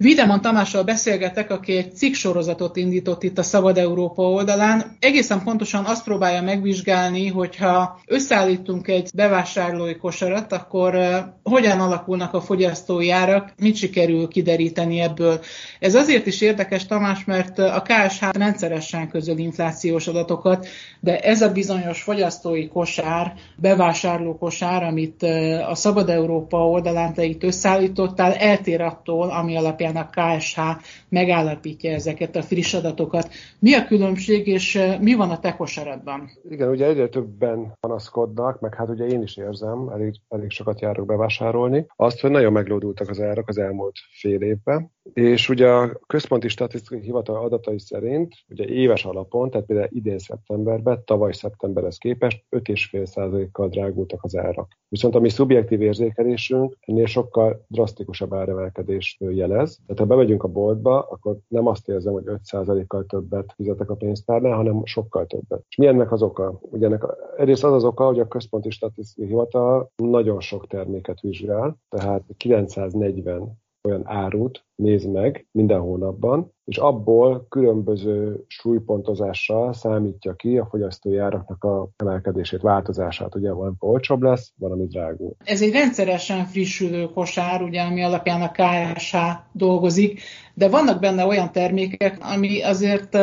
Videman Tamással beszélgetek, aki egy cikk sorozatot indított itt a Szabad Európa oldalán. Egészen pontosan azt próbálja megvizsgálni, hogyha összeállítunk egy bevásárlói kosarat, akkor hogyan alakulnak a fogyasztói árak, mit sikerül kideríteni ebből. Ez azért is érdekes, Tamás, mert a KSH rendszeresen közöl inflációs adatokat, de ez a bizonyos fogyasztói kosár, bevásárló kosár, amit a Szabad Európa oldalán te itt összeállítottál, eltér attól, ami alapján alapján a KSH megállapítja ezeket a friss adatokat. Mi a különbség, és mi van a te kosaradban? Igen, ugye egyre többen panaszkodnak, meg hát ugye én is érzem, elég, elég sokat járok bevásárolni, azt, hogy nagyon meglódultak az árak az elmúlt fél évben, és ugye a Központi Statisztikai Hivatal adatai szerint, ugye éves alapon, tehát például idén szeptemberben, tavaly szeptemberhez képest 5,5%-kal drágultak az árak. Viszont a mi szubjektív érzékelésünk ennél sokkal drasztikusabb áremelkedést jelez. Tehát ha bemegyünk a boltba, akkor nem azt érzem, hogy 5%-kal többet fizetek a pénztárnál, hanem sokkal többet. És mi ennek az oka? Ugye ennek egyrészt az az oka, hogy a Központi Statisztikai Hivatal nagyon sok terméket vizsgál, tehát 940 olyan árut néz meg minden hónapban, és abból különböző súlypontozással számítja ki a fogyasztói áraknak a emelkedését, változását. Ugye van olcsóbb lesz, van, ami drágul. Ez egy rendszeresen frissülő kosár, ugye, ami alapján a KSH dolgozik, de vannak benne olyan termékek, ami azért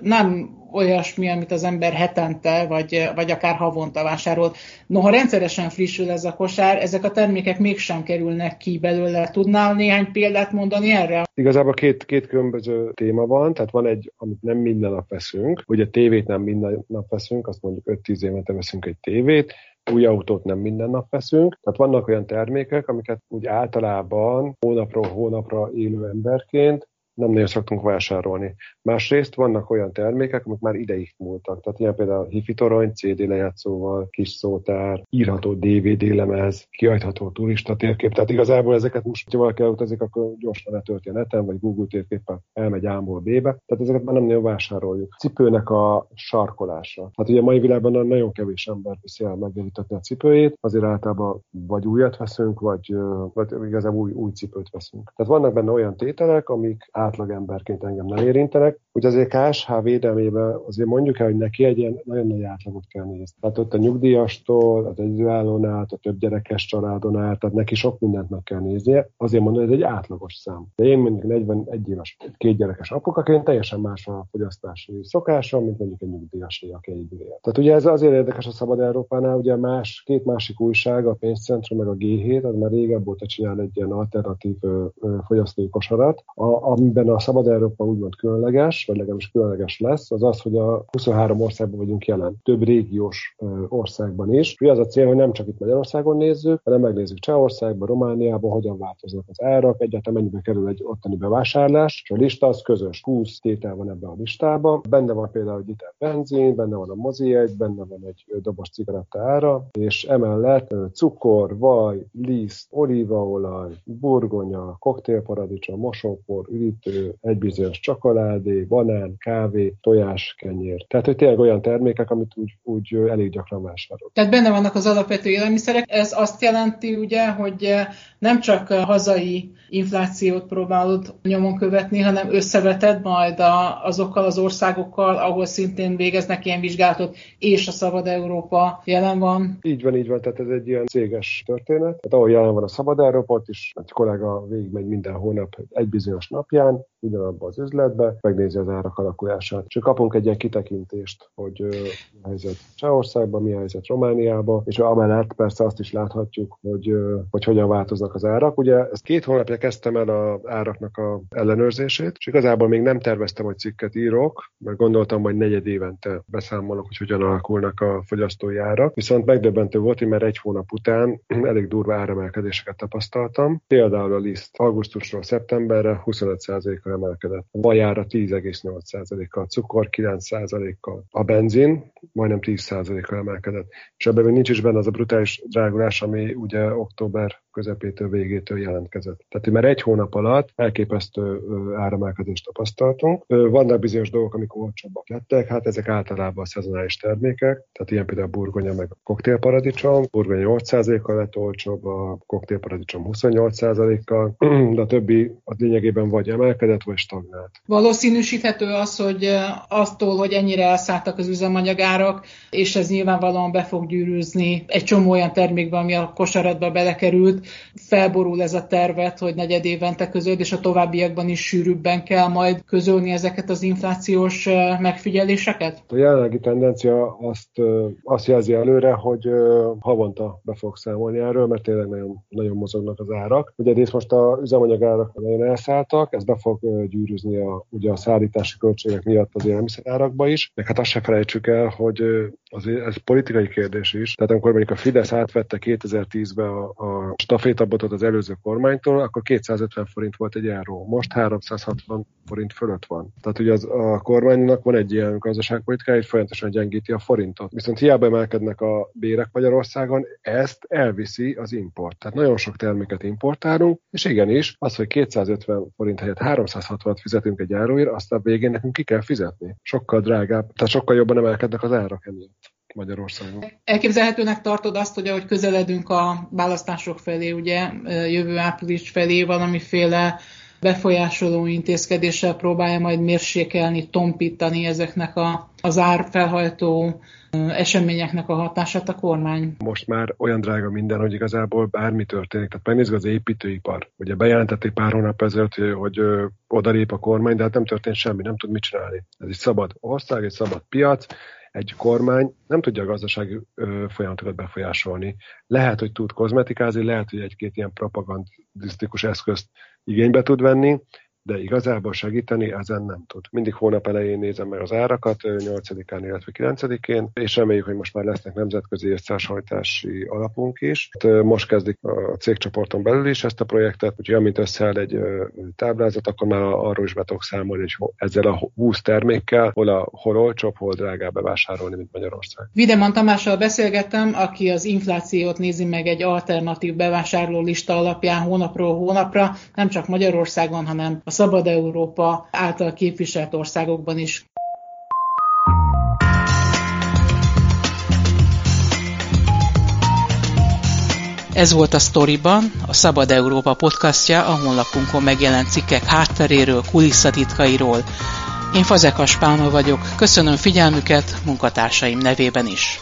nem olyasmi, amit az ember hetente, vagy, vagy akár havonta vásárol. Noha rendszeresen frissül ez a kosár, ezek a termékek mégsem kerülnek ki belőle. Tudnál néhány példát mondani erre? Igazából két, két különböző téma van, tehát van egy, amit nem minden nap veszünk, a tévét nem minden nap veszünk, azt mondjuk 5-10 évente veszünk egy tévét, új autót nem minden nap veszünk, tehát vannak olyan termékek, amiket úgy általában hónapról hónapra élő emberként nem nagyon szoktunk vásárolni. Másrészt vannak olyan termékek, amik már ideig múltak. Tehát ilyen például hifi torony, CD lejátszóval, kis szótár, írható DVD lemez, kiajtható turista térkép. Tehát igazából ezeket most, ha valaki elutazik, akkor gyorsan letölti a neten, vagy Google térképpel elmegy A-ból B-be. Tehát ezeket már nem nagyon vásároljuk. Cipőnek a sarkolása. Hát ugye a mai világban nagyon kevés ember viszi el megjavítatni a cipőjét, azért általában vagy újat veszünk, vagy, vagy igazából új, új cipőt veszünk. Tehát vannak benne olyan tételek, amik átlagemberként engem nem érintenek, hogy azért KSH védelmében azért mondjuk el, hogy neki egy ilyen nagyon nagy átlagot kell nézni. Tehát ott a nyugdíjastól, az egyedülállón át, a több gyerekes családon át, tehát neki sok mindent meg kell néznie. Azért mondom, hogy ez egy átlagos szám. De én mondjuk 41 éves két gyerekes apukaként teljesen más a fogyasztási szokása, mint mondjuk egy nyugdíjas, aki egyedül él. Tehát ugye ez azért érdekes a Szabad Európánál, ugye más, két másik újság, a Pénzcentrum meg a G7, az már régebb óta csinál egy ilyen alternatív ö, ö, fogyasztói kosarat, a, amiben a Szabad Európa úgymond különleges, vagy legalábbis különleges lesz, az az, hogy a 23 országban vagyunk jelen, több régiós országban is. Ugye az a cél, hogy nem csak itt Magyarországon nézzük, hanem megnézzük Csehországban, Romániában, hogyan változnak az árak, egyáltalán mennyibe kerül egy ottani bevásárlás, és a lista az közös, 20 tétel van ebben a listában. Benne van például egy liter benzin, benne van a mozi egy, benne van egy doboz cigaretta ára, és emellett cukor, vaj, liszt, olívaolaj, burgonya, koktélparadicsom, mosópor, üdítő, egy bizonyos csokoládé, banán, kávé, tojás, kenyér. Tehát, hogy tényleg olyan termékek, amit úgy, úgy elég gyakran vásárolok. Tehát benne vannak az alapvető élelmiszerek. Ez azt jelenti ugye, hogy nem csak a hazai inflációt próbálod nyomon követni, hanem összeveted majd a, azokkal az országokkal, ahol szintén végeznek ilyen vizsgálatot, és a Szabad Európa jelen van. Így van, így van, tehát ez egy ilyen céges történet. Tehát ahol jelen van a Szabad Európa, is egy kollega végigmegy minden hónap egy bizonyos napján, ugyanabba az üzletbe, megnézi az árak alakulását. És kapunk egy ilyen kitekintést, hogy mi a helyzet Csehországban, mi a helyzet Romániában, és amellett persze azt is láthatjuk, hogy, hogy hogyan változnak az árak. Ugye ezt két hónapja kezdtem el az áraknak a ellenőrzését, és igazából még nem terveztem, hogy cikket írok, mert gondoltam, hogy negyed évente beszámolok, hogy hogyan alakulnak a fogyasztói árak. Viszont megdöbbentő volt, mert egy hónap után elég durva áremelkedéseket tapasztaltam. Például a liszt augusztusról szeptemberre 25 10,8%-kal emelkedett. A vajára 10,8%-kal, a cukor 9%-kal. A benzin majdnem 10%-kal emelkedett. És ebben még nincs is benne az a brutális drágulás, ami ugye október közepétől végétől jelentkezett. Tehát már egy hónap alatt elképesztő áremelkedést tapasztaltunk. Vannak bizonyos dolgok, amik olcsóbbak lettek, hát ezek általában a szezonális termékek, tehát ilyen például a burgonya meg a koktélparadicsom. Burgonya 8%-kal lett olcsóbb, a koktélparadicsom 28%-kal, de a többi az lényegében vagy emelkedett, vagy stagnált. Valószínűsíthető az, hogy attól, hogy ennyire elszálltak az üzemanyagárak, és ez nyilvánvalóan be fog gyűrűzni egy csomó olyan termékbe, ami a kosaratba belekerült, felborul ez a tervet, hogy negyed évente közöd, és a továbbiakban is sűrűbben kell majd közölni ezeket az inflációs megfigyeléseket? A jelenlegi tendencia azt, azt jelzi előre, hogy havonta be fog számolni erről, mert tényleg nagyon, nagyon mozognak az árak. Ugye egyrészt most a üzemanyagárak nagyon elszálltak, ez be fog gyűrűzni a, ugye a szállítási költségek miatt az élelmiszerárakba is, meg hát azt se felejtsük el, hogy azért ez politikai kérdés is. Tehát amikor mondjuk a Fidesz átvette 2010-ben a, a stafétabotot az előző kormánytól, akkor 250 forint volt egy euró. Most 360 forint fölött van. Tehát ugye az, a kormánynak van egy ilyen gazdaságpolitikája, hogy folyamatosan gyengíti a forintot. Viszont hiába emelkednek a bérek Magyarországon, ezt elviszi az import. Tehát nagyon sok terméket importálunk, és igenis, az, hogy 250 forint helyett 360 fizetünk egy áróért, azt a végén nekünk ki kell fizetni. Sokkal drágább, tehát sokkal jobban emelkednek az árak emiatt. Magyarországon. Elképzelhetőnek tartod azt, hogy ahogy közeledünk a választások felé, ugye jövő április felé valamiféle befolyásoló intézkedéssel próbálja majd mérsékelni, tompítani ezeknek a, az árfelhajtó eseményeknek a hatását a kormány. Most már olyan drága minden, hogy igazából bármi történik. Tehát megnézzük az építőipar. Ugye bejelentették pár hónap ezelőtt, hogy, hogy odalép a kormány, de hát nem történt semmi, nem tud mit csinálni. Ez egy szabad ország, egy szabad piac, egy kormány nem tudja a gazdasági folyamatokat befolyásolni. Lehet, hogy tud kozmetikázni, lehet, hogy egy-két ilyen propagandisztikus eszközt igénybe tud venni, de igazából segíteni ezen nem tud. Mindig hónap elején nézem meg az árakat, 8-án, illetve 9-én, és reméljük, hogy most már lesznek nemzetközi összehasonlítási alapunk is. Hát, most kezdik a cégcsoporton belül is ezt a projektet, úgyhogy amint összeáll egy táblázat, akkor már arról is be tudok számolni, hogy ezzel a 20 termékkel hol, a, hol olcsóbb, hol drágább bevásárolni, mint Magyarország. Videman Tamással beszélgettem, aki az inflációt nézi meg egy alternatív bevásárló lista alapján hónapról hónapra, nem csak Magyarországon, hanem a Szabad Európa által képviselt országokban is. Ez volt a Storyban, a Szabad Európa podcastja, a honlapunkon megjelent cikkek hátteréről, kulisszatitkairól. Én Fazekas Pálma vagyok, köszönöm figyelmüket munkatársaim nevében is.